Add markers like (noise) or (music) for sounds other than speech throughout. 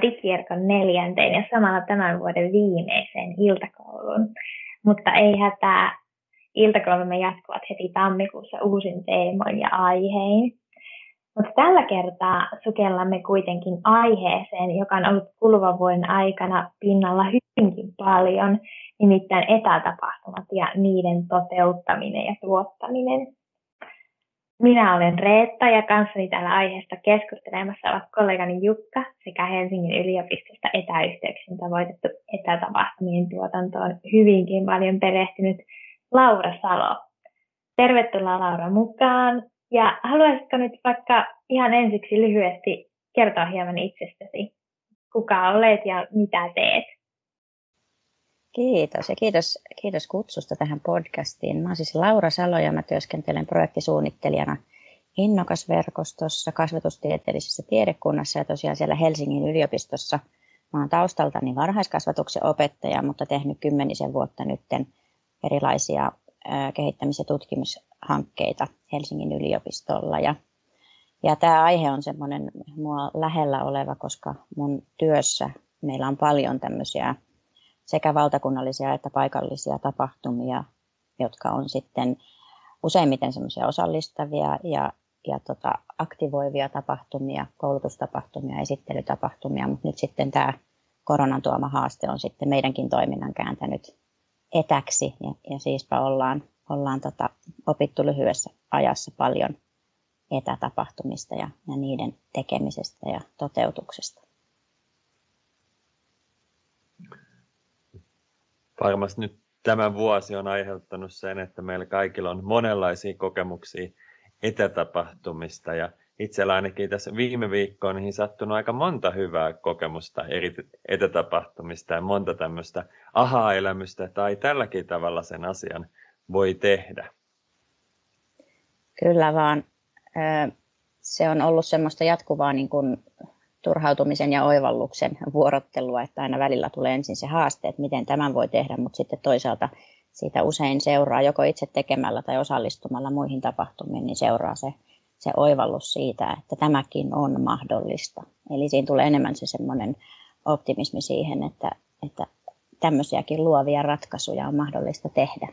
Tervetuloa Digierkon neljänteen ja samalla tämän vuoden viimeiseen iltakouluun. Mutta ei hätää, iltakoulumme jatkuvat heti tammikuussa uusin teemoin ja aihein. Mutta tällä kertaa sukellamme kuitenkin aiheeseen, joka on ollut kuluvan vuoden aikana pinnalla hyvinkin paljon, nimittäin etätapahtumat ja niiden toteuttaminen ja tuottaminen. Minä olen Reetta ja kanssani täällä aiheesta keskustelemassa ovat kollegani Jukka sekä Helsingin yliopistosta etäyhteyksin tavoitettu etätapahtumien tuotantoon hyvinkin paljon perehtynyt Laura Salo. Tervetuloa Laura mukaan. Ja haluaisitko nyt vaikka ihan ensiksi lyhyesti kertoa hieman itsestäsi? Kuka olet ja mitä teet? Kiitos ja kiitos, kiitos kutsusta tähän podcastiin. Mä olen siis Laura Salo ja mä työskentelen projektisuunnittelijana Innokasverkostossa, kasvatustieteellisessä tiedekunnassa ja tosiaan siellä Helsingin yliopistossa. Mä olen taustaltani varhaiskasvatuksen opettaja, mutta tehnyt kymmenisen vuotta nytten erilaisia kehittämis- ja tutkimushankkeita Helsingin yliopistolla. Ja, ja tämä aihe on semmoinen mua lähellä oleva, koska mun työssä meillä on paljon tämmöisiä sekä valtakunnallisia että paikallisia tapahtumia, jotka on sitten useimmiten semmoisia osallistavia ja, ja tota, aktivoivia tapahtumia, koulutustapahtumia, esittelytapahtumia, mutta nyt sitten tämä koronan tuoma haaste on sitten meidänkin toiminnan kääntänyt etäksi ja, ja siispä ollaan, ollaan tota, opittu lyhyessä ajassa paljon etätapahtumista ja, ja niiden tekemisestä ja toteutuksesta. Varmasti nyt tämä vuosi on aiheuttanut sen, että meillä kaikilla on monenlaisia kokemuksia etätapahtumista ja itsellä ainakin tässä viime viikkoon niihin sattunut aika monta hyvää kokemusta eri etätapahtumista ja monta tämmöistä aha-elämystä tai tälläkin tavalla sen asian voi tehdä. Kyllä vaan. Se on ollut semmoista jatkuvaa niin kuin turhautumisen ja oivalluksen vuorottelua, että aina välillä tulee ensin se haaste, että miten tämän voi tehdä, mutta sitten toisaalta siitä usein seuraa joko itse tekemällä tai osallistumalla muihin tapahtumiin, niin seuraa se, se oivallus siitä, että tämäkin on mahdollista. Eli siinä tulee enemmän se semmoinen optimismi siihen, että, että tämmöisiäkin luovia ratkaisuja on mahdollista tehdä.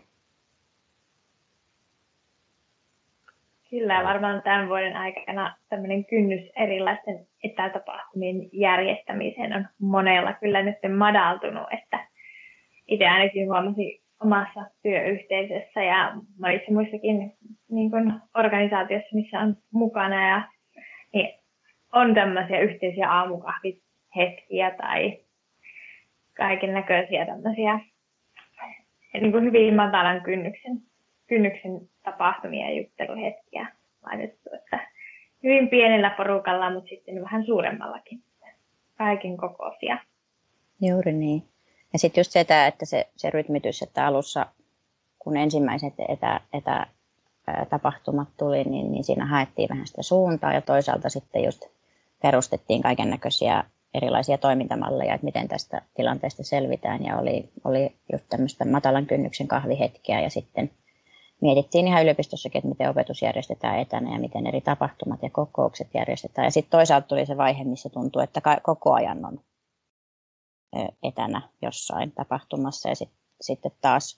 Kyllä, varmaan tämän vuoden aikana tämmöinen kynnys erilaisten etätapahtumien järjestämiseen on monella kyllä nyt madaltunut, että itse ainakin huomasin omassa työyhteisössä ja monissa muissakin niin kuin organisaatioissa, missä on mukana ja niin on tämmöisiä yhteisiä aamukahvihetkiä tai kaiken näköisiä tämmöisiä niin kuin hyvin matalan kynnyksen kynnyksen tapahtumia ja jutteluhetkiä laitettu, että hyvin pienellä porukalla, mutta sitten vähän suuremmallakin. Kaiken kokoisia. Juuri niin. Ja sitten just se, että se, se rytmitys, että alussa kun ensimmäiset etä, etä, tapahtumat tuli, niin, niin siinä haettiin vähän sitä suuntaa ja toisaalta sitten just perustettiin kaiken näköisiä erilaisia toimintamalleja, että miten tästä tilanteesta selvitään ja oli, oli just tämmöistä matalan kynnyksen kahvihetkiä ja sitten mietittiin ihan yliopistossakin, että miten opetus järjestetään etänä ja miten eri tapahtumat ja kokoukset järjestetään. Ja sitten toisaalta tuli se vaihe, missä tuntuu, että koko ajan on etänä jossain tapahtumassa ja sitten sit taas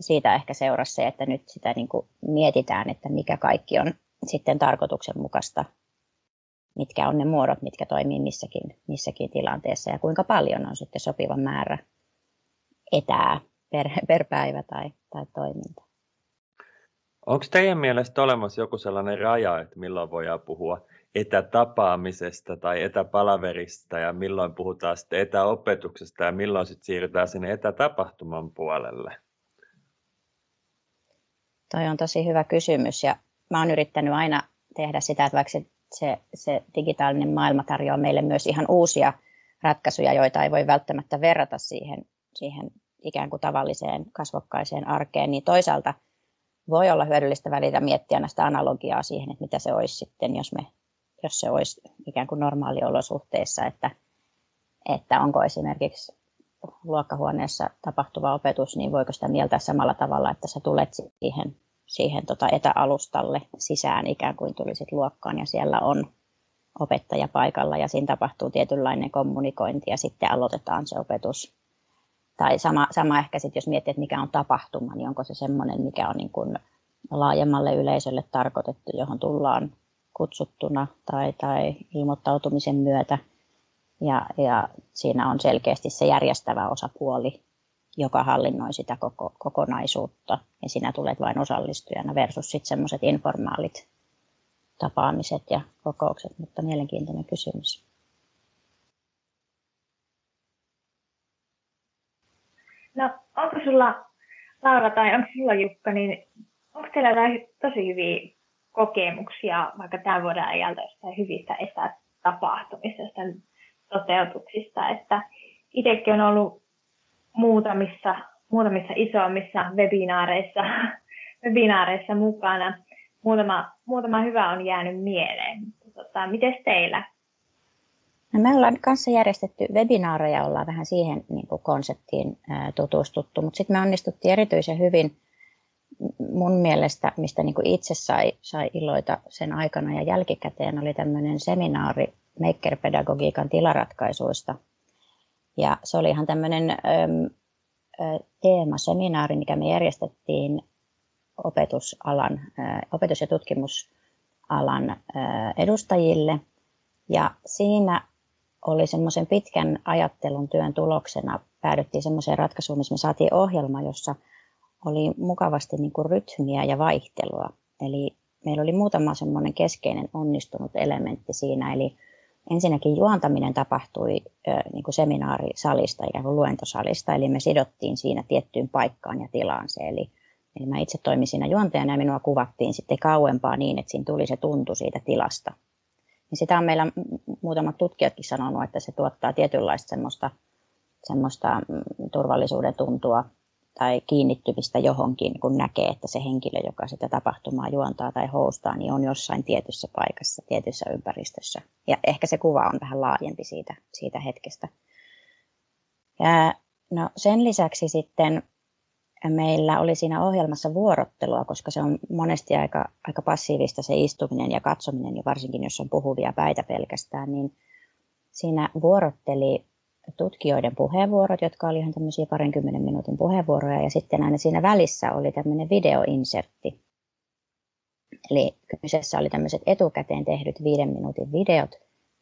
siitä ehkä seurasi se, että nyt sitä niin kuin mietitään, että mikä kaikki on sitten tarkoituksenmukaista, mitkä on ne muodot, mitkä toimii missäkin, missäkin tilanteessa ja kuinka paljon on sitten sopiva määrä etää per, per päivä tai, tai toiminta. Onko teidän mielestä olemassa joku sellainen raja, että milloin voidaan puhua etätapaamisesta tai etäpalaverista ja milloin puhutaan sitten etäopetuksesta ja milloin sitten siirrytään sinne etätapahtuman puolelle? Toi on tosi hyvä kysymys ja mä oon yrittänyt aina tehdä sitä, että vaikka se, se, se digitaalinen maailma tarjoaa meille myös ihan uusia ratkaisuja, joita ei voi välttämättä verrata siihen, siihen ikään kuin tavalliseen kasvokkaiseen arkeen, niin toisaalta – voi olla hyödyllistä välillä miettiä näistä analogiaa siihen, että mitä se olisi sitten, jos, me, jos se olisi ikään kuin normaaliolosuhteissa, että, että onko esimerkiksi luokkahuoneessa tapahtuva opetus, niin voiko sitä mieltää samalla tavalla, että sä tulet siihen, siihen tota etäalustalle sisään ikään kuin tulisit luokkaan ja siellä on, opettaja paikalla ja siinä tapahtuu tietynlainen kommunikointi ja sitten aloitetaan se opetus. Tai sama, sama ehkä sitten, jos miettii, että mikä on tapahtuma, niin onko se semmoinen, mikä on niin kuin laajemmalle yleisölle tarkoitettu, johon tullaan kutsuttuna tai, tai ilmoittautumisen myötä. Ja, ja siinä on selkeästi se järjestävä osapuoli, joka hallinnoi sitä koko, kokonaisuutta. Ja sinä tulet vain osallistujana versus sitten semmoiset informaalit tapaamiset ja kokoukset, mutta mielenkiintoinen kysymys. No, onko sulla, Laura tai onko sulla Jukka, niin onko teillä jotain tosi hyviä kokemuksia vaikka tämän vuoden ajalta jostain hyvistä etätapahtumista, toteutuksista, että itsekin on ollut muutamissa, muutamissa isommissa webinaareissa, (laughs) webinaareissa mukana. Muutama, muutama hyvä on jäänyt mieleen. Tota, Miten teillä? No me ollaan kanssa järjestetty webinaareja, ollaan vähän siihen niin kuin konseptiin tutustuttu, mutta sitten me onnistuttiin erityisen hyvin mun mielestä, mistä niin kuin itse sai, sai iloita sen aikana ja jälkikäteen, oli tämmöinen seminaari maker-pedagogiikan tilaratkaisuista. Ja se oli ihan tämmöinen teemaseminaari, mikä me järjestettiin opetusalan, opetus- ja tutkimusalan edustajille. Ja siinä oli semmoisen pitkän ajattelun työn tuloksena päädyttiin semmoiseen ratkaisuun, missä me saatiin ohjelma, jossa oli mukavasti niin kuin rytmiä ja vaihtelua. Eli meillä oli muutama semmoinen keskeinen onnistunut elementti siinä, eli ensinnäkin juontaminen tapahtui niin kuin seminaarisalista, ikään kuin luentosalista, eli me sidottiin siinä tiettyyn paikkaan ja tilaan se. Eli, eli mä itse toimin siinä juontajana ja minua kuvattiin sitten kauempaa niin, että siinä tuli se tuntu siitä tilasta. Niin sitä on meillä muutamat tutkijatkin sanonut, että se tuottaa tietynlaista semmoista, semmoista mm, turvallisuuden tuntua tai kiinnittymistä johonkin, kun näkee, että se henkilö, joka sitä tapahtumaa juontaa tai hostaa, niin on jossain tietyssä paikassa, tietyssä ympäristössä. Ja ehkä se kuva on vähän laajempi siitä, siitä hetkestä. Ja, no sen lisäksi sitten meillä oli siinä ohjelmassa vuorottelua, koska se on monesti aika, aika passiivista se istuminen ja katsominen, ja varsinkin jos on puhuvia päitä pelkästään, niin siinä vuorotteli tutkijoiden puheenvuorot, jotka oli ihan tämmöisiä parinkymmenen minuutin puheenvuoroja, ja sitten aina siinä välissä oli tämmöinen videoinsertti. Eli kyseessä oli tämmöiset etukäteen tehdyt viiden minuutin videot,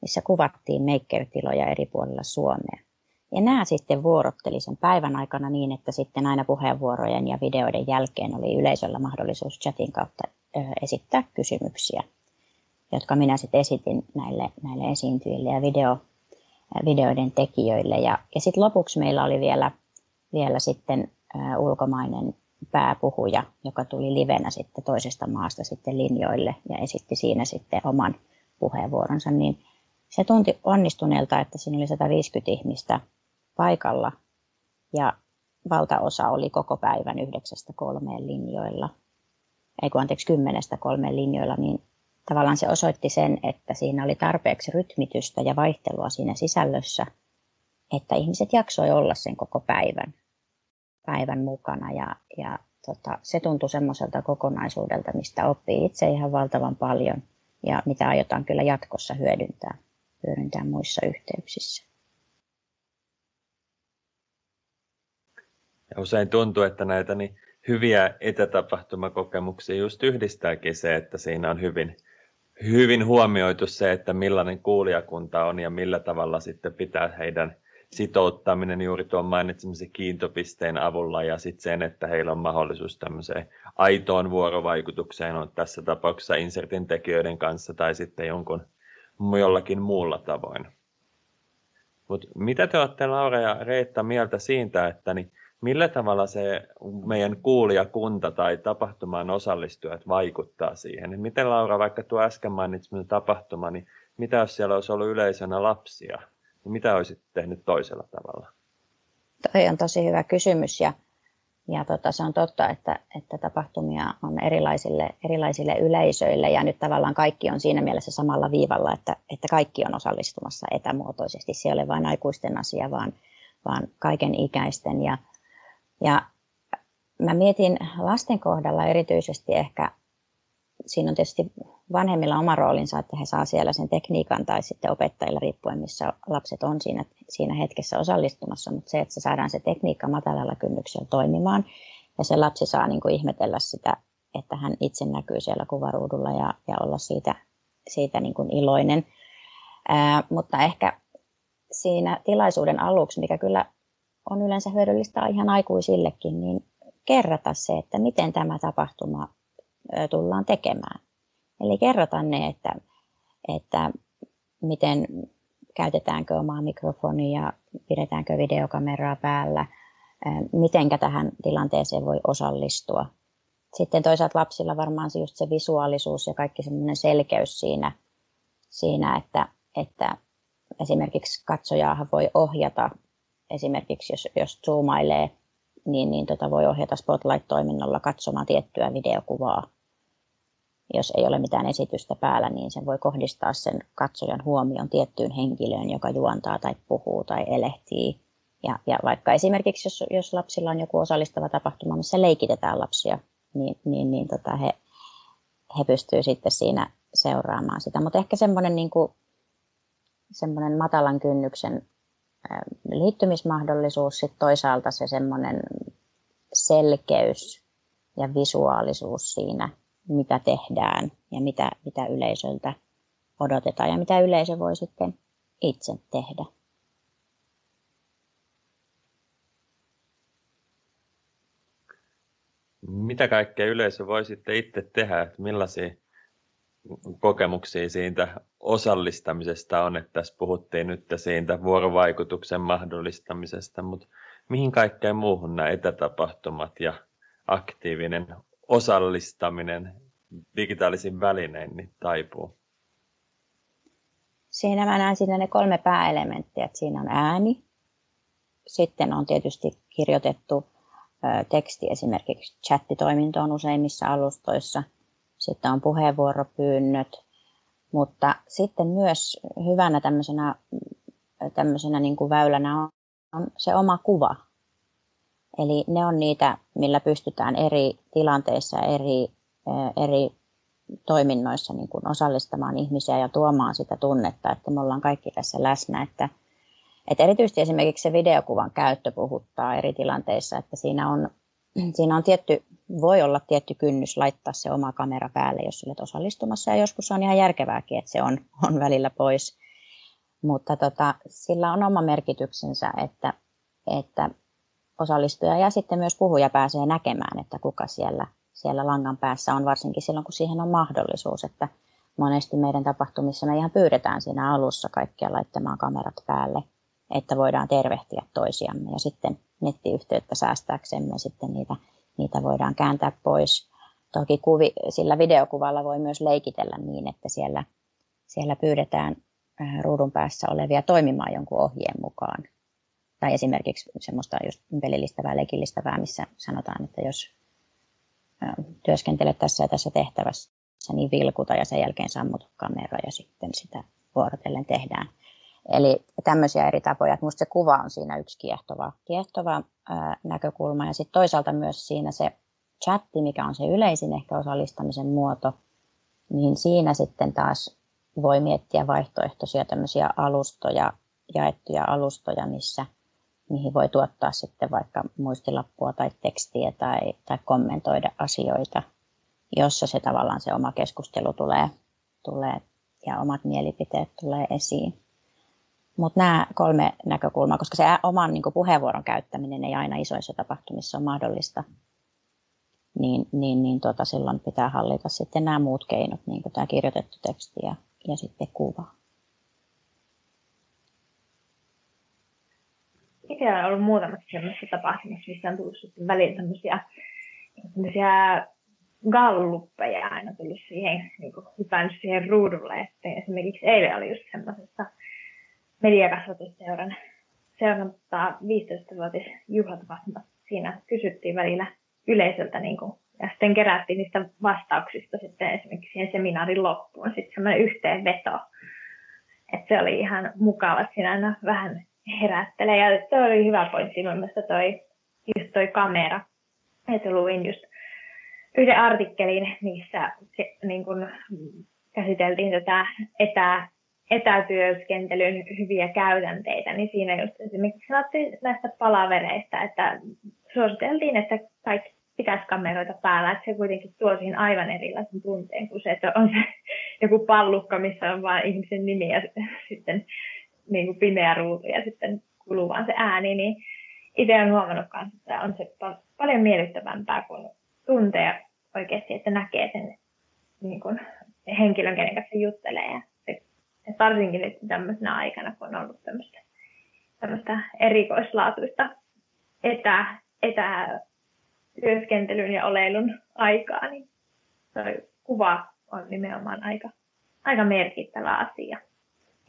missä kuvattiin maker-tiloja eri puolilla Suomea. Ja nämä sitten vuorotteli sen päivän aikana niin, että sitten aina puheenvuorojen ja videoiden jälkeen oli yleisöllä mahdollisuus chatin kautta esittää kysymyksiä, jotka minä sitten esitin näille, näille esiintyjille ja video, videoiden tekijöille. Ja, ja sitten lopuksi meillä oli vielä, vielä sitten ulkomainen pääpuhuja, joka tuli livenä sitten toisesta maasta sitten linjoille ja esitti siinä sitten oman puheenvuoronsa, niin se tunti onnistuneelta, että siinä oli 150 ihmistä paikalla ja valtaosa oli koko päivän yhdeksästä kolmeen linjoilla, ei kun anteeksi kymmenestä kolmeen linjoilla, niin tavallaan se osoitti sen, että siinä oli tarpeeksi rytmitystä ja vaihtelua siinä sisällössä, että ihmiset jaksoi olla sen koko päivän, päivän mukana ja, ja tota, se tuntui semmoiselta kokonaisuudelta, mistä oppii itse ihan valtavan paljon ja mitä aiotaan kyllä jatkossa hyödyntää, hyödyntää muissa yhteyksissä. Ja usein tuntuu, että näitä niin hyviä etätapahtumakokemuksia just yhdistääkin se, että siinä on hyvin, hyvin huomioitu se, että millainen kuulijakunta on ja millä tavalla sitten pitää heidän sitouttaminen juuri tuon mainitsemisen kiintopisteen avulla ja sitten sen, että heillä on mahdollisuus tämmöiseen aitoon vuorovaikutukseen on tässä tapauksessa insertin tekijöiden kanssa tai sitten jonkun jollakin muulla tavoin. Mut mitä te olette Laura ja Reetta mieltä siitä, että niin millä tavalla se meidän kuulijakunta tai tapahtumaan osallistujat vaikuttaa siihen? Miten Laura, vaikka tuo äsken mainitseminen tapahtuma, niin mitä jos siellä olisi ollut yleisönä lapsia? Niin mitä olisit tehnyt toisella tavalla? Toi on tosi hyvä kysymys ja, ja tota, se on totta, että, että tapahtumia on erilaisille, erilaisille yleisöille ja nyt tavallaan kaikki on siinä mielessä samalla viivalla, että, että kaikki on osallistumassa etämuotoisesti. Se ei ole vain aikuisten asia, vaan, vaan kaiken ikäisten ja ja mä mietin lasten kohdalla erityisesti ehkä, siinä on tietysti vanhemmilla oma roolinsa, että he saa siellä sen tekniikan tai sitten opettajilla riippuen, missä lapset on siinä, siinä hetkessä osallistumassa, mutta se, että se saadaan se tekniikka matalalla kynnyksellä toimimaan ja se lapsi saa niin kuin ihmetellä sitä, että hän itse näkyy siellä kuvaruudulla ja, ja olla siitä, siitä niin kuin iloinen. Ää, mutta ehkä siinä tilaisuuden aluksi, mikä kyllä on yleensä hyödyllistä ihan aikuisillekin, niin kerrata se, että miten tämä tapahtuma tullaan tekemään. Eli kerrota ne, että, että miten käytetäänkö omaa mikrofonia, pidetäänkö videokameraa päällä, mitenkä tähän tilanteeseen voi osallistua. Sitten toisaalta lapsilla varmaan just se visuaalisuus ja kaikki semmoinen selkeys siinä, siinä että, että esimerkiksi katsojaahan voi ohjata, esimerkiksi jos, jos zoomailee, niin, niin tota voi ohjata Spotlight-toiminnolla katsomaan tiettyä videokuvaa. Jos ei ole mitään esitystä päällä, niin sen voi kohdistaa sen katsojan huomion tiettyyn henkilöön, joka juontaa tai puhuu tai elehtii. Ja, ja vaikka esimerkiksi, jos, jos lapsilla on joku osallistava tapahtuma, missä leikitetään lapsia, niin, niin, niin tota he, he pystyvät sitten siinä seuraamaan sitä. Mutta ehkä semmoinen niin matalan kynnyksen liittymismahdollisuus, sitten toisaalta se semmoinen selkeys ja visuaalisuus siinä, mitä tehdään ja mitä, mitä yleisöltä odotetaan ja mitä yleisö voi sitten itse tehdä. Mitä kaikkea yleisö voi sitten itse tehdä, että millaisia kokemuksia siitä osallistamisesta on, että tässä puhuttiin nyt siitä vuorovaikutuksen mahdollistamisesta, mutta mihin kaikkeen muuhun nämä etätapahtumat ja aktiivinen osallistaminen digitaalisin välinein niin taipuu? Siinä mä näen siinä ne kolme pääelementtiä, että siinä on ääni, sitten on tietysti kirjoitettu teksti esimerkiksi chattitoimintoon useimmissa alustoissa – sitten on puheenvuoropyynnöt, mutta sitten myös hyvänä tämmöisenä, tämmöisenä niin kuin väylänä on, on se oma kuva. Eli ne on niitä, millä pystytään eri tilanteissa, eri, eri toiminnoissa niin kuin osallistamaan ihmisiä ja tuomaan sitä tunnetta, että me ollaan kaikki tässä läsnä. Että, että erityisesti esimerkiksi se videokuvan käyttö puhuttaa eri tilanteissa, että siinä on, siinä on tietty voi olla tietty kynnys laittaa se oma kamera päälle, jos olet osallistumassa. Ja joskus on ihan järkevääkin, että se on, on välillä pois. Mutta tota, sillä on oma merkityksensä, että, että osallistuja ja sitten myös puhuja pääsee näkemään, että kuka siellä, siellä langan päässä on, varsinkin silloin, kun siihen on mahdollisuus. Että monesti meidän tapahtumissa me ihan pyydetään siinä alussa kaikkia laittamaan kamerat päälle, että voidaan tervehtiä toisiamme ja sitten nettiyhteyttä säästääksemme sitten niitä niitä voidaan kääntää pois. Toki kuvi, sillä videokuvalla voi myös leikitellä niin, että siellä, siellä pyydetään äh, ruudun päässä olevia toimimaan jonkun ohjeen mukaan. Tai esimerkiksi semmoista just pelillistävää, leikillistävää, missä sanotaan, että jos äh, työskentelet tässä ja tässä tehtävässä, niin vilkuta ja sen jälkeen sammuta kamera ja sitten sitä vuorotellen tehdään. Eli tämmöisiä eri tapoja. Minusta se kuva on siinä yksi kiehtova, kiehtova ää, näkökulma. Ja sitten toisaalta myös siinä se chatti, mikä on se yleisin ehkä osallistamisen muoto, niin siinä sitten taas voi miettiä vaihtoehtoisia tämmöisiä alustoja, jaettuja alustoja, missä, mihin voi tuottaa sitten vaikka muistilappua tai tekstiä tai, tai kommentoida asioita, jossa se tavallaan se oma keskustelu tulee, tulee ja omat mielipiteet tulee esiin. Mutta nämä kolme näkökulmaa, koska se oman niin puheenvuoron käyttäminen ei aina isoissa tapahtumissa ole mahdollista, niin, niin, niin tota, silloin pitää hallita sitten nämä muut keinot, niin kuin tämä kirjoitettu teksti ja, ja sitten kuva. Itse olen ollut muutamassa sellaisessa tapahtumassa, missä on tullut sitten välillä tämmöisiä, tämmöisiä galluppeja aina tullut siihen, niin kuin siihen ruudulle. Että esimerkiksi eilen oli just semmoisessa mediakasvatusseuran seuran 15-vuotis juhlatapahtuma. Siinä kysyttiin välillä yleisöltä niin kuin, ja sitten kerättiin niistä vastauksista sitten esimerkiksi siihen seminaarin loppuun sitten semmoinen yhteenveto. Että se oli ihan mukava, että siinä aina vähän herättelee. Ja se oli hyvä pointti mun mielestä toi, just toi kamera. Että luin just yhden artikkelin, missä se, niin kun, käsiteltiin tätä etä, etätyöskentelyn hyviä käytänteitä, niin siinä just esimerkiksi sanottiin näistä palavereista, että suositeltiin, että kaikki pitäisi kameroita päällä, että se kuitenkin tuo siihen aivan erilaisen tunteen kuin se, että on se joku pallukka, missä on vain ihmisen nimi ja sitten niin kuin pimeä ruutu ja sitten kuluu vaan se ääni, niin itse olen huomannut kanssa, että on se paljon miellyttävämpää kuin tuntee oikeasti, että näkee sen niin kuin henkilön, kenen kanssa juttelee. Ja se, varsinkin nyt tämmöisenä aikana, kun on ollut tämmöistä, tämmöistä erikoislaatuista etä, etätyöskentelyn ja oleilun aikaa, niin se kuva on nimenomaan aika, aika merkittävä asia.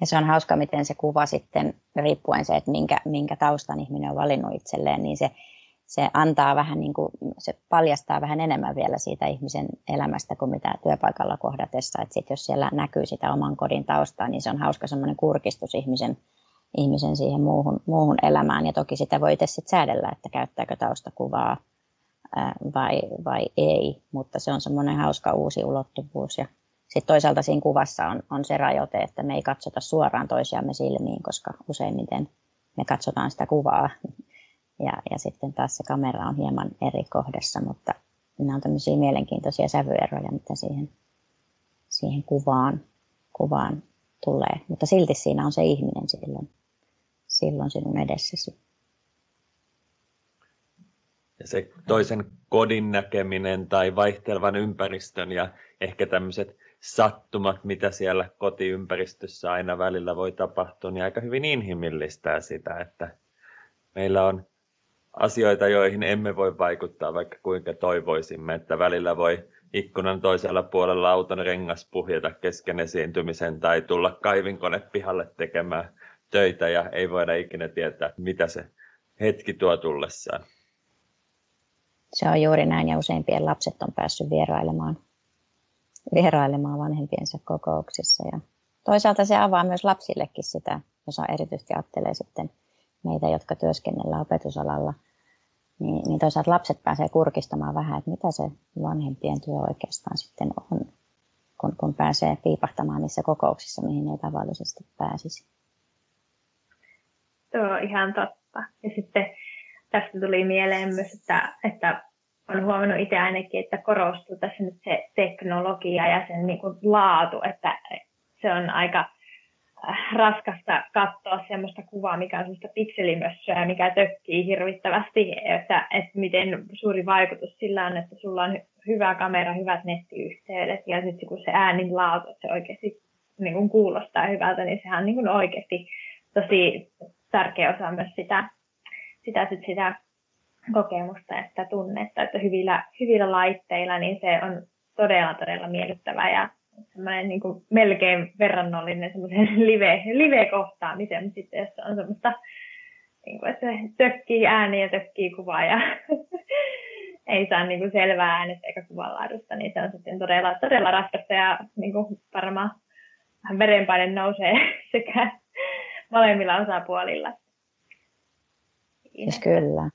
Ja se on hauska, miten se kuva sitten, riippuen se, että minkä, minkä taustan ihminen on valinnut itselleen, niin se, se antaa vähän niin kuin, se paljastaa vähän enemmän vielä siitä ihmisen elämästä kuin mitä työpaikalla kohdatessa. Että sit jos siellä näkyy sitä oman kodin taustaa, niin se on hauska semmoinen kurkistus ihmisen, ihmisen siihen muuhun, muuhun elämään. Ja toki sitä voi itse sitten säädellä, että käyttääkö taustakuvaa vai, vai ei, mutta se on semmoinen hauska uusi ulottuvuus ja sitten toisaalta siinä kuvassa on, on se rajoite, että me ei katsota suoraan toisiamme silmiin, koska useimmiten me katsotaan sitä kuvaa. Ja, ja sitten taas se kamera on hieman eri kohdassa, mutta nämä on tämmöisiä mielenkiintoisia sävyeroja, mitä siihen, siihen kuvaan, kuvaan tulee. Mutta silti siinä on se ihminen silloin, silloin sinun edessäsi. Ja se toisen kodin näkeminen tai vaihtelevan ympäristön ja ehkä tämmöiset sattumat, mitä siellä kotiympäristössä aina välillä voi tapahtua, niin aika hyvin inhimillistää sitä, että meillä on asioita, joihin emme voi vaikuttaa, vaikka kuinka toivoisimme, että välillä voi ikkunan toisella puolella auton rengas puhjeta kesken esiintymisen tai tulla kaivinkone pihalle tekemään töitä ja ei voida ikinä tietää, mitä se hetki tuo tullessaan. Se on juuri näin ja useimpien lapset on päässyt vierailemaan vierailemaan vanhempiensa kokouksissa. Ja toisaalta se avaa myös lapsillekin sitä, jos erityisesti ajattelee sitten meitä, jotka työskennellään opetusalalla, niin, niin toisaalta lapset pääsee kurkistamaan vähän, että mitä se vanhempien työ oikeastaan sitten on, kun, kun pääsee piipahtamaan niissä kokouksissa, mihin ei tavallisesti pääsisi. On ihan totta. Ja sitten tästä tuli mieleen myös, että, että olen huomannut itse ainakin, että korostuu tässä nyt se teknologia ja sen niin kuin laatu, että se on aika raskasta katsoa sellaista kuvaa, mikä on sellaista pikselimössöä, mikä tökkii hirvittävästi, että, että miten suuri vaikutus sillä on, että sulla on hyvä kamera, hyvät nettiyhteydet ja sitten kun se äänin laatu, se oikeasti niin kuin kuulostaa hyvältä, niin sehän on niin kuin oikeasti tosi tärkeä osa myös sitä, sitä, sitä, sitä kokemusta ja sitä tunnetta, että hyvillä, hyvillä laitteilla niin se on todella, todella miellyttävää ja semmoinen niin kuin melkein verrannollinen semmoisen (laughs) live, live-kohtaamiseen, sitten jos on semmoista, niin kuin, että se tökkii ääni ja tökkii kuvaa ja (laughs) ei saa niin kuin selvää äänestä eikä kuvanlaadusta, niin se on sitten todella, todella raskasta ja niin kuin varmaan vähän verenpaine nousee (laughs) sekä molemmilla osapuolilla. Siis kyllä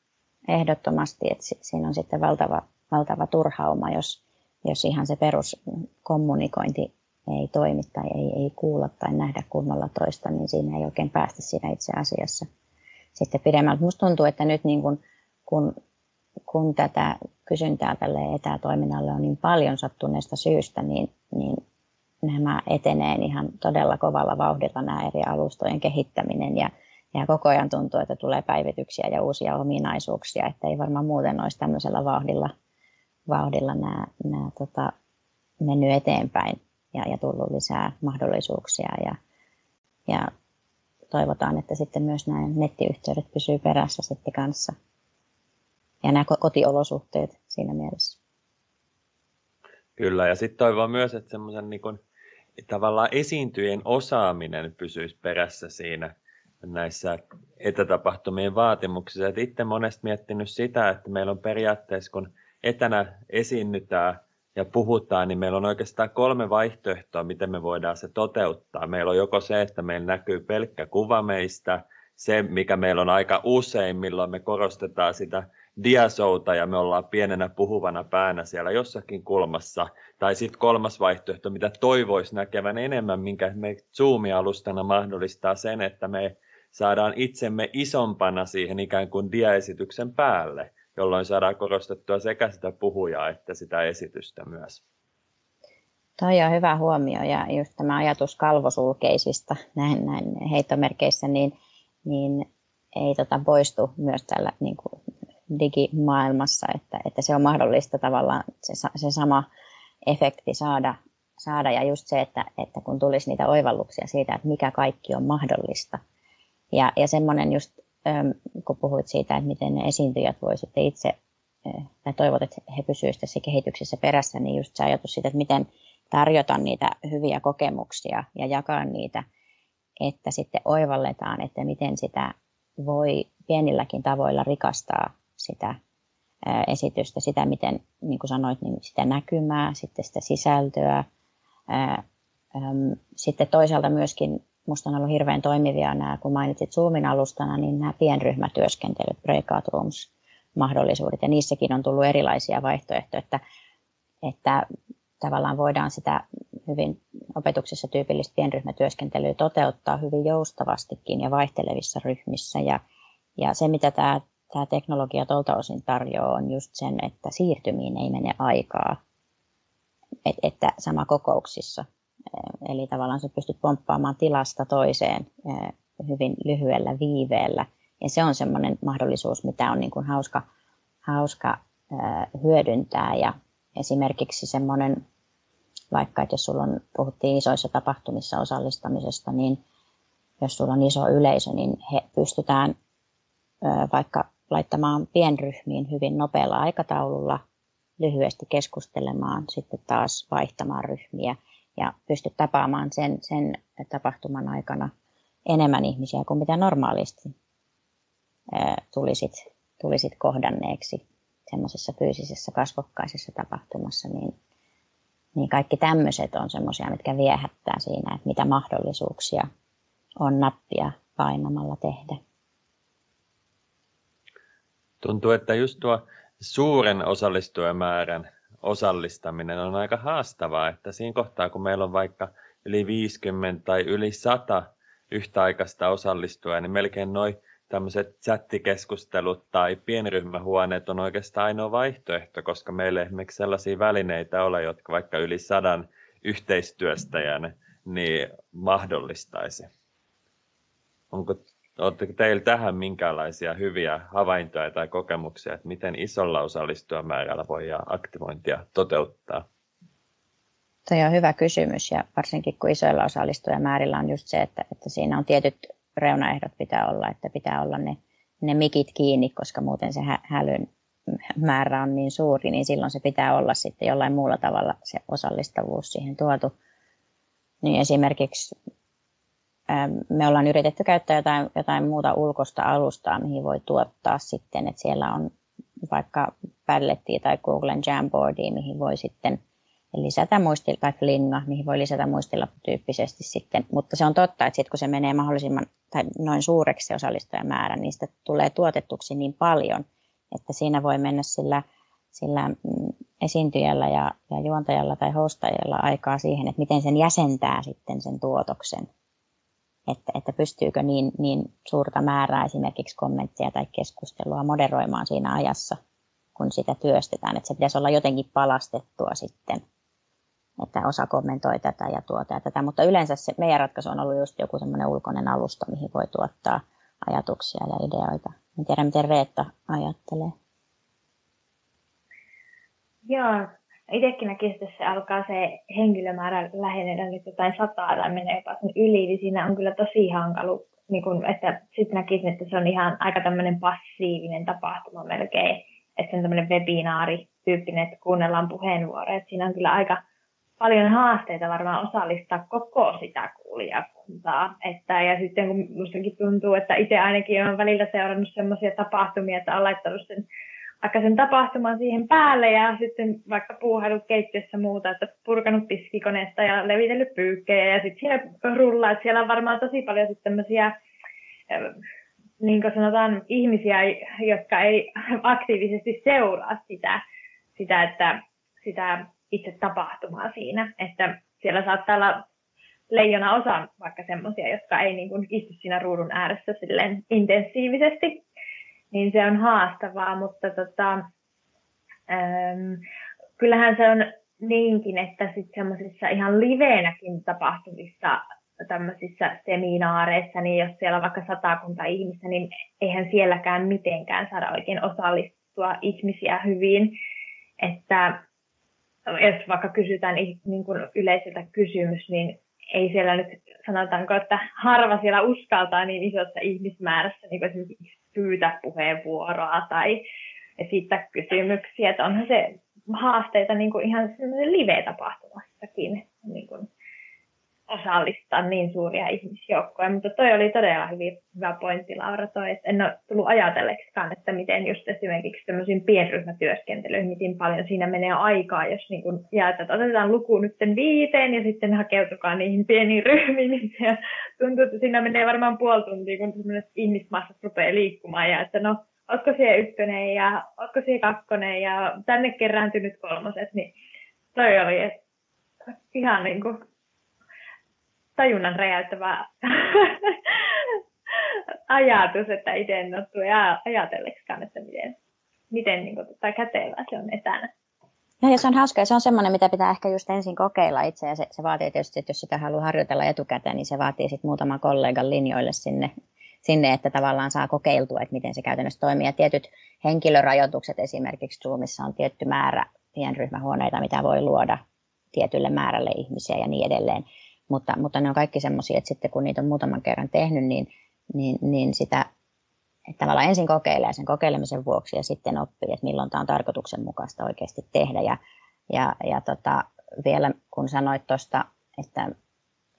ehdottomasti, että siinä on sitten valtava, valtava turhauma, jos, jos ihan se peruskommunikointi ei toimi tai ei, ei kuulla tai nähdä kunnolla toista, niin siinä ei oikein päästä siinä itse asiassa sitten pidemmältä. Minusta tuntuu, että nyt niin kun, kun, kun tätä kysyntää tälle etätoiminnalle on niin paljon sattuneesta syystä, niin, niin nämä etenee ihan todella kovalla vauhdilla nämä eri alustojen kehittäminen ja ja koko ajan tuntuu, että tulee päivityksiä ja uusia ominaisuuksia, että ei varmaan muuten olisi tämmöisellä vauhdilla, vauhdilla nämä, nämä tota, mennyt eteenpäin ja, ja tullut lisää mahdollisuuksia ja, ja toivotaan, että sitten myös nämä nettiyhteydet pysyy perässä sitten kanssa ja nämä kotiolosuhteet siinä mielessä. Kyllä, ja sitten toivon myös, että semmoisen niin tavallaan esiintyjen osaaminen pysyisi perässä siinä näissä etätapahtumien vaatimuksissa. Et itse monesti miettinyt sitä, että meillä on periaatteessa, kun etänä esiinnytään ja puhutaan, niin meillä on oikeastaan kolme vaihtoehtoa, miten me voidaan se toteuttaa. Meillä on joko se, että meillä näkyy pelkkä kuva meistä, se, mikä meillä on aika usein, milloin me korostetaan sitä diasouta ja me ollaan pienenä puhuvana päänä siellä jossakin kulmassa. Tai sitten kolmas vaihtoehto, mitä toivoisi näkevän enemmän, minkä me Zoom-alustana mahdollistaa sen, että me saadaan itsemme isompana siihen ikään kuin diaesityksen päälle, jolloin saadaan korostettua sekä sitä puhujaa että sitä esitystä myös. Toi on hyvä huomio ja just tämä ajatus kalvosulkeisista näin, näin heittomerkeissä, niin, niin ei tota poistu myös tällä niin kuin digimaailmassa, että, että se on mahdollista tavallaan se, se sama efekti saada, saada ja just se, että, että kun tulisi niitä oivalluksia siitä, että mikä kaikki on mahdollista. Ja, ja semmoinen just, kun puhuit siitä, että miten ne esiintyjät voisivat itse, tai toivot, että he pysyisivät tässä kehityksessä perässä, niin just se ajatus siitä, että miten tarjota niitä hyviä kokemuksia ja jakaa niitä, että sitten oivalletaan, että miten sitä voi pienilläkin tavoilla rikastaa sitä esitystä, sitä miten, niin kuin sanoit, niin sitä näkymää, sitten sitä sisältöä. Sitten toisaalta myöskin minusta on ollut hirveän toimivia nämä, kun mainitsit Zoomin alustana, niin nämä pienryhmätyöskentelyt, breakout rooms, mahdollisuudet, ja niissäkin on tullut erilaisia vaihtoehtoja, että, että tavallaan voidaan sitä hyvin opetuksessa tyypillistä pienryhmätyöskentelyä toteuttaa hyvin joustavastikin ja vaihtelevissa ryhmissä. Ja, ja se, mitä tämä, tämä teknologia tuolta osin tarjoaa, on just sen, että siirtymiin ei mene aikaa. Et, että sama kokouksissa. Eli tavallaan sä pystyt pomppaamaan tilasta toiseen hyvin lyhyellä viiveellä. Ja se on semmoinen mahdollisuus, mitä on niin kuin hauska, hauska hyödyntää. Ja esimerkiksi semmoinen vaikka että jos sulla on, puhuttiin isoissa tapahtumissa osallistamisesta, niin jos sulla on iso yleisö, niin he pystytään vaikka laittamaan pienryhmiin hyvin nopealla aikataululla, lyhyesti keskustelemaan, sitten taas vaihtamaan ryhmiä ja pystyt tapaamaan sen, sen tapahtuman aikana enemmän ihmisiä kuin mitä normaalisti tulisit, tulisit kohdanneeksi semmoisessa fyysisessä kasvokkaisessa tapahtumassa, niin niin kaikki tämmöiset on semmoisia, mitkä viehättää siinä, että mitä mahdollisuuksia on nappia painamalla tehdä. Tuntuu, että just tuo suuren osallistujamäärän osallistaminen on aika haastavaa, että siinä kohtaa, kun meillä on vaikka yli 50 tai yli 100 yhtäaikaista osallistujaa, niin melkein noin tämmöiset chattikeskustelut tai pienryhmähuoneet on oikeastaan ainoa vaihtoehto, koska meillä ei esimerkiksi sellaisia välineitä ole, jotka vaikka yli sadan yhteistyöstäjän niin mahdollistaisi. Onko Oletteko teillä tähän minkälaisia hyviä havaintoja tai kokemuksia, että miten isolla osallistujamäärällä voidaan aktivointia toteuttaa? Tuo on hyvä kysymys ja varsinkin kun isoilla osallistujamäärillä on just se, että, että siinä on tietyt reunaehdot pitää olla, että pitää olla ne, ne mikit kiinni, koska muuten se hä- hälyn määrä on niin suuri, niin silloin se pitää olla sitten jollain muulla tavalla se osallistavuus siihen tuotu. Niin esimerkiksi me ollaan yritetty käyttää jotain, jotain muuta ulkoista alustaa, mihin voi tuottaa sitten, että siellä on vaikka Padlettia tai Googlen Jamboardia, mihin voi sitten – lisätä muistilla, tai flinga, mihin voi lisätä muistilaputyyppisesti sitten. Mutta se on totta, että sitten kun se menee mahdollisimman tai noin suureksi se osallistujamäärä, niin sitä tulee tuotettuksi niin paljon, että siinä voi mennä sillä, sillä mm, esiintyjällä ja, ja juontajalla tai hostajalla aikaa siihen, että miten sen jäsentää sitten sen tuotoksen. Että, että pystyykö niin, niin suurta määrää esimerkiksi kommentteja tai keskustelua moderoimaan siinä ajassa, kun sitä työstetään. Että se pitäisi olla jotenkin palastettua sitten että osa kommentoi tätä ja tuota ja tätä, mutta yleensä se meidän ratkaisu on ollut just joku semmoinen ulkoinen alusta, mihin voi tuottaa ajatuksia ja ideoita. En tiedä, miten Reetta ajattelee. Joo, itsekin näkisin, että se alkaa se henkilömäärä lähenellä nyt jotain sataa tai menee jopa sen yli, niin siinä on kyllä tosi hankalu, niin kun, että sitten näkisin, että se on ihan aika tämmöinen passiivinen tapahtuma melkein, että se on tämmöinen webinaari-tyyppinen, että kuunnellaan puheenvuoroja, että siinä on kyllä aika paljon haasteita varmaan osallistaa koko sitä kuulijakuntaa. Että, ja sitten kun mustakin tuntuu, että itse ainakin olen välillä seurannut sellaisia tapahtumia, että olen laittanut sen, vaikka sen tapahtuman siihen päälle ja sitten vaikka puuhailut keittiössä muuta, että purkanut tiskikoneesta ja levitellyt pyykkejä ja sitten siellä rullaa, että siellä on varmaan tosi paljon sitten tämmöisiä niin kuin sanotaan, ihmisiä, jotka ei (laughs) aktiivisesti seuraa sitä, sitä, että sitä itse tapahtumaa siinä, että siellä saattaa olla leijona osa vaikka semmoisia, jotka ei niin kuin istu siinä ruudun ääressä silleen intensiivisesti, niin se on haastavaa, mutta tota, äm, kyllähän se on niinkin, että sitten semmoisissa ihan liveenäkin tapahtuvissa tämmöisissä seminaareissa, niin jos siellä on vaikka satakunta ihmistä, niin eihän sielläkään mitenkään saada oikein osallistua ihmisiä hyvin. Että jos vaikka kysytään niin kuin yleiseltä kysymys, niin ei siellä nyt sanotaanko, että harva siellä uskaltaa niin isossa ihmismäärässä niin kuin esimerkiksi pyytää puheenvuoroa tai esittää kysymyksiä. Että onhan se haasteita niin kuin ihan live-tapahtumassakin niin kuin osallistaa niin suuria ihmisjoukkoja, mutta toi oli todella hyvin, hyvä pointti Laura toi, että en ole tullut ajatelleksikaan, että miten just esimerkiksi tämmöisiin pienryhmätyöskentelyihin, miten paljon siinä menee aikaa, jos niin kun jää, että otetaan luku nyt viiteen ja sitten hakeutukaa niihin pieniin ryhmiin, niin se tuntuu, että siinä menee varmaan puoli tuntia, kun semmoiset ihmismassat rupeaa liikkumaan ja että no, ootko siellä ykkönen ja ootko siellä kakkonen ja tänne kerääntynyt kolmoset, niin toi oli että ihan niin kuin tajunnan räjäyttävä (laughs) ajatus, että itse en ole tullut ajatelleksikaan, että miten, miten niin kuin, tai kätevää se on etänä. No ja se on hauska ja se on semmoinen, mitä pitää ehkä just ensin kokeilla itse ja se, se vaatii tietysti, että jos sitä haluaa harjoitella etukäteen, niin se vaatii sitten muutaman kollegan linjoille sinne, sinne, että tavallaan saa kokeiltua, että miten se käytännössä toimii. Ja tietyt henkilörajoitukset esimerkiksi Zoomissa on tietty määrä pienryhmähuoneita, mitä voi luoda tietylle määrälle ihmisiä ja niin edelleen. Mutta, mutta ne on kaikki semmoisia, että sitten kun niitä on muutaman kerran tehnyt, niin, niin, niin sitä että tavallaan ensin kokeilee sen kokeilemisen vuoksi ja sitten oppii, että milloin tämä on tarkoituksenmukaista oikeasti tehdä. Ja, ja, ja tota, vielä kun sanoit tuosta, että,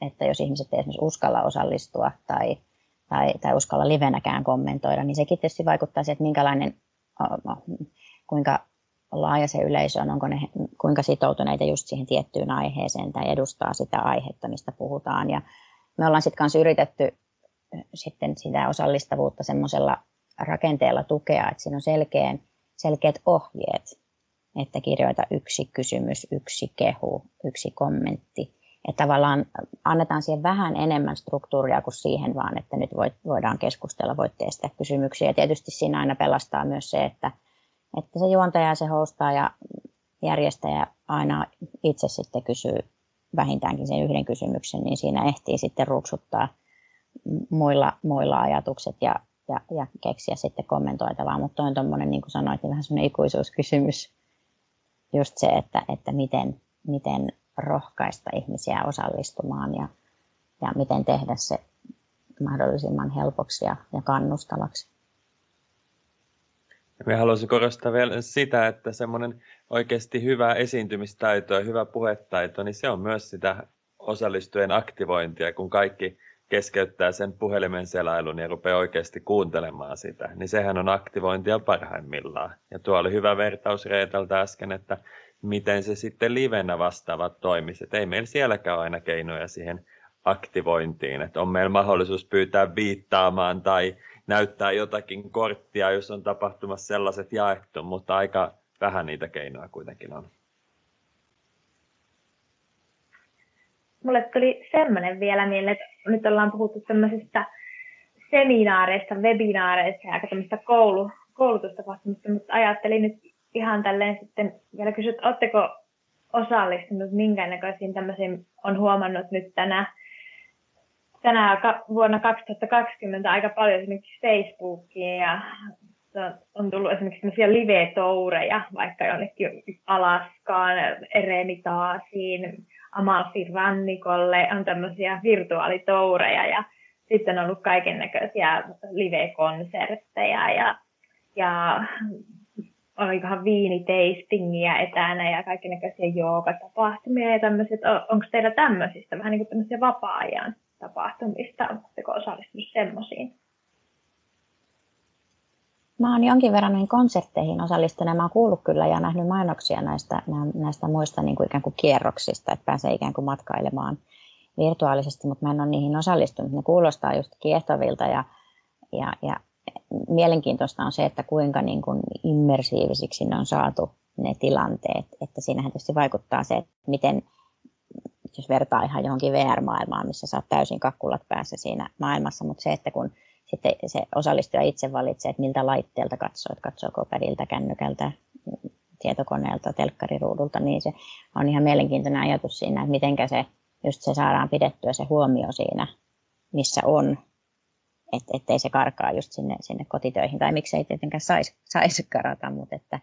että jos ihmiset ei esimerkiksi uskalla osallistua tai, tai, tai uskalla livenäkään kommentoida, niin sekin tietysti vaikuttaa siihen, että minkälainen, kuinka laaja se yleisö on, onko ne kuinka sitoutuneita just siihen tiettyyn aiheeseen tai edustaa sitä aihetta, mistä puhutaan. Ja me ollaan sitten kanssa yritetty sitten sitä osallistavuutta semmoisella rakenteella tukea, että siinä on selkeän, selkeät ohjeet, että kirjoita yksi kysymys, yksi kehu, yksi kommentti. Että tavallaan annetaan siihen vähän enemmän struktuuria kuin siihen vaan, että nyt voidaan keskustella, voit tehdä kysymyksiä. Ja tietysti siinä aina pelastaa myös se, että että se juontaja, se hostaa ja järjestäjä aina itse sitten kysyy vähintäänkin sen yhden kysymyksen, niin siinä ehtii sitten ruksuttaa muilla, muilla ajatukset ja, ja, ja keksiä sitten kommentoitavaa. Mutta on tuommoinen, niin kuin sanoit, niin vähän semmoinen ikuisuuskysymys. Just se, että, että miten, miten rohkaista ihmisiä osallistumaan ja, ja miten tehdä se mahdollisimman helpoksi ja, ja kannustavaksi. Me haluaisin korostaa vielä sitä, että semmoinen oikeasti hyvä esiintymistaito ja hyvä puhetaito, niin se on myös sitä osallistujien aktivointia, kun kaikki keskeyttää sen puhelimen selailun ja rupeaa oikeasti kuuntelemaan sitä, niin sehän on aktivointia parhaimmillaan. Ja tuo oli hyvä vertaus Reetalta äsken, että miten se sitten livenä vastaavat toimiset. Ei meillä sielläkään ole aina keinoja siihen aktivointiin, että on meillä mahdollisuus pyytää viittaamaan tai näyttää jotakin korttia, jos on tapahtumassa sellaiset jaettu, mutta aika vähän niitä keinoja kuitenkin on. Mulle tuli semmoinen vielä mieleen, että nyt ollaan puhuttu tämmöisistä seminaareista, webinaareista ja aika tämmöistä koulu, koulutustapahtumista, mutta ajattelin nyt ihan tälleen sitten vielä kysyä, että oletteko osallistunut minkään näköisiin tämmöisiin, on huomannut nyt tänä tänä vuonna 2020 aika paljon esimerkiksi Facebookiin ja on tullut esimerkiksi sellaisia live-toureja, vaikka jonnekin Alaskaan, Eremitaasiin, Amalfin rannikolle, on tämmöisiä virtuaalitoureja ja sitten on ollut kaiken näköisiä live-konsertteja ja, ja olikohan viiniteistingiä etänä ja kaiken näköisiä joogatapahtumia ja tämmöiset. Onko teillä tämmöisistä vähän niin kuin tämmöisiä vapaa-ajan tapahtumista? Oletteko osallistunut semmoisiin? Mä oon jonkin verran noihin konsertteihin osallistunut. Mä oon kuullut kyllä ja nähnyt mainoksia näistä, näistä muista niin kuin ikään kuin kierroksista, että pääsee ikään kuin matkailemaan virtuaalisesti, mutta mä en ole niihin osallistunut. Ne kuulostaa just kiehtovilta ja, ja, ja mielenkiintoista on se, että kuinka niin kuin immersiivisiksi ne on saatu ne tilanteet. Että siinähän tietysti vaikuttaa se, että miten, jos vertaa ihan johonkin VR-maailmaan, missä saat täysin kakkulat päässä siinä maailmassa, mutta se, että kun sitten se osallistuja itse valitsee, että miltä laitteelta katsoo, että katsooko pädiltä, kännykältä, tietokoneelta, telkkariruudulta, niin se on ihan mielenkiintoinen ajatus siinä, että miten se, just se saadaan pidettyä se huomio siinä, missä on, et, ettei se karkaa just sinne, sinne kotitöihin, tai miksei tietenkään saisi sais karata, mutta että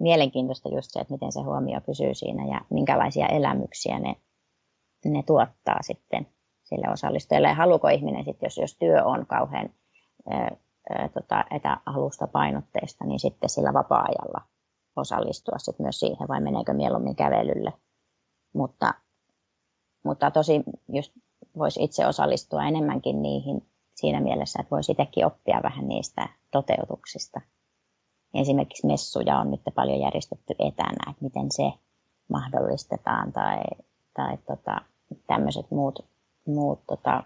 mielenkiintoista just se, että miten se huomio pysyy siinä ja minkälaisia elämyksiä ne, ne tuottaa sitten sille osallistujalle. Ja haluuko ihminen sitten, jos, jos työ on kauhean tota, etäalusta painotteista, niin sitten sillä vapaa-ajalla osallistua sit myös siihen vai meneekö mieluummin kävelylle. Mutta, mutta tosi just voisi itse osallistua enemmänkin niihin siinä mielessä, että voisi itsekin oppia vähän niistä toteutuksista. Esimerkiksi messuja on nyt paljon järjestetty etänä, että miten se mahdollistetaan tai, tai tota, tämmöiset muut, muut, tota,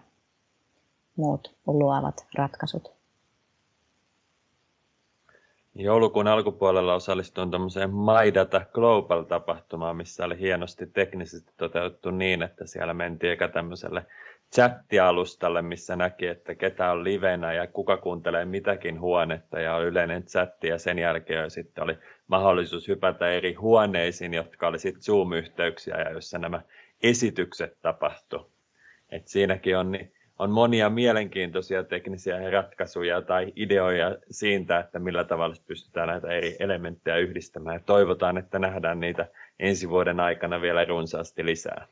muut luovat ratkaisut. Joulukuun alkupuolella osallistuin tämmöiseen MyData Global-tapahtumaan, missä oli hienosti teknisesti toteutettu niin, että siellä mentiin eka tämmöiselle chattialustalle, missä näki, että ketä on livenä ja kuka kuuntelee mitäkin huonetta ja yleinen chatti ja sen jälkeen sitten oli mahdollisuus hypätä eri huoneisiin, jotka oli sitten Zoom-yhteyksiä ja joissa nämä esitykset tapahtu. Et siinäkin on niin on monia mielenkiintoisia teknisiä ratkaisuja tai ideoja siitä, että millä tavalla pystytään näitä eri elementtejä yhdistämään. Ja toivotaan, että nähdään niitä ensi vuoden aikana vielä runsaasti lisää.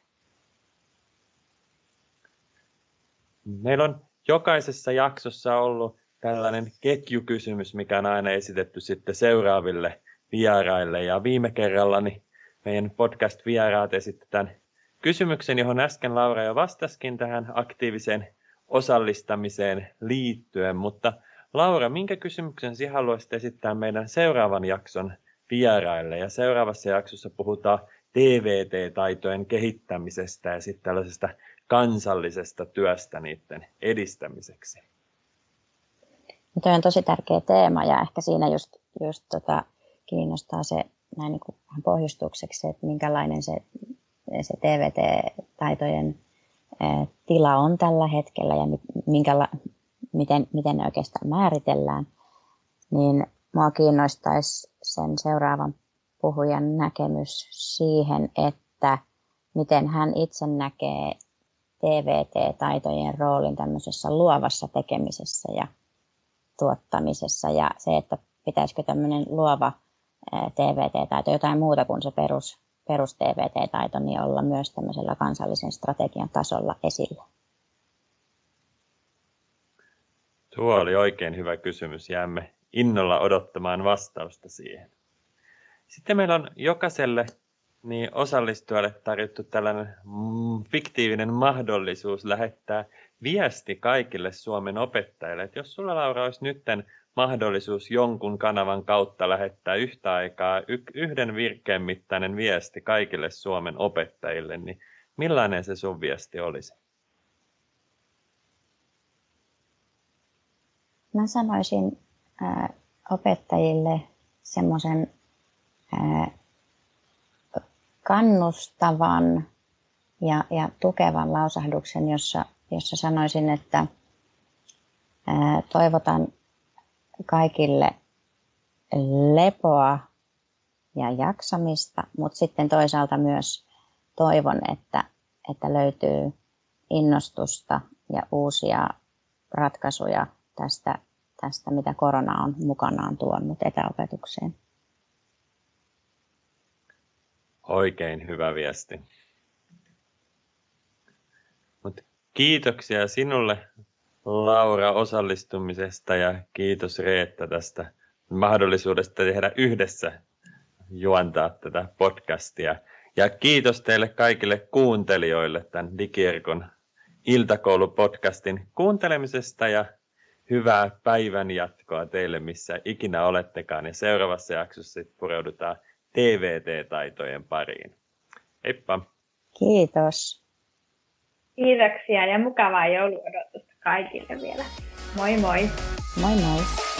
Meillä on jokaisessa jaksossa ollut tällainen ketjukysymys, mikä on aina esitetty sitten seuraaville vieraille. Ja viime kerralla niin meidän podcast-vieraat esitetään kysymyksen, johon äsken Laura jo vastaskin tähän aktiiviseen osallistamiseen liittyen, mutta Laura, minkä kysymyksen sinä haluaisit esittää meidän seuraavan jakson vieraille? Ja seuraavassa jaksossa puhutaan TVT-taitojen kehittämisestä ja sitten tällaisesta kansallisesta työstä niiden edistämiseksi. Tuo on tosi tärkeä teema ja ehkä siinä just, just tota, kiinnostaa se näin niin kuin pohjustukseksi, että minkälainen se se TVT-taitojen tila on tällä hetkellä ja minkäla, miten, miten ne oikeastaan määritellään, niin mua kiinnostaisi sen seuraavan puhujan näkemys siihen, että miten hän itse näkee TVT-taitojen roolin tämmöisessä luovassa tekemisessä ja tuottamisessa ja se, että pitäisikö tämmöinen luova TVT-taito jotain muuta kuin se perus perus TVT-taito niin olla myös tämmöisellä kansallisen strategian tasolla esillä? Tuo oli oikein hyvä kysymys. Jäämme innolla odottamaan vastausta siihen. Sitten meillä on jokaiselle niin osallistujalle tarjottu tällainen mm, fiktiivinen mahdollisuus lähettää viesti kaikille Suomen opettajille. Että jos sulla Laura olisi nytten mahdollisuus jonkun kanavan kautta lähettää yhtä aikaa yhden virkkeen mittainen viesti kaikille Suomen opettajille, niin millainen se sun viesti olisi? Mä sanoisin äh, opettajille semmoisen äh, kannustavan ja, ja tukevan lausahduksen, jossa, jossa sanoisin, että äh, toivotan kaikille lepoa ja jaksamista, mutta sitten toisaalta myös toivon, että, että löytyy innostusta ja uusia ratkaisuja tästä, tästä, mitä korona on mukanaan tuonut etäopetukseen. Oikein hyvä viesti. Mut kiitoksia sinulle Laura osallistumisesta ja kiitos Reetta tästä mahdollisuudesta tehdä yhdessä juontaa tätä podcastia. Ja kiitos teille kaikille kuuntelijoille tämän Digierkon iltakoulupodcastin kuuntelemisesta ja hyvää päivän jatkoa teille, missä ikinä olettekaan. Ja seuraavassa jaksossa sitten pureudutaan TVT-taitojen pariin. Heippa! Kiitos! Kiitoksia ja mukavaa jouluodotusta kaikille vielä. Moi moi! Moi moi!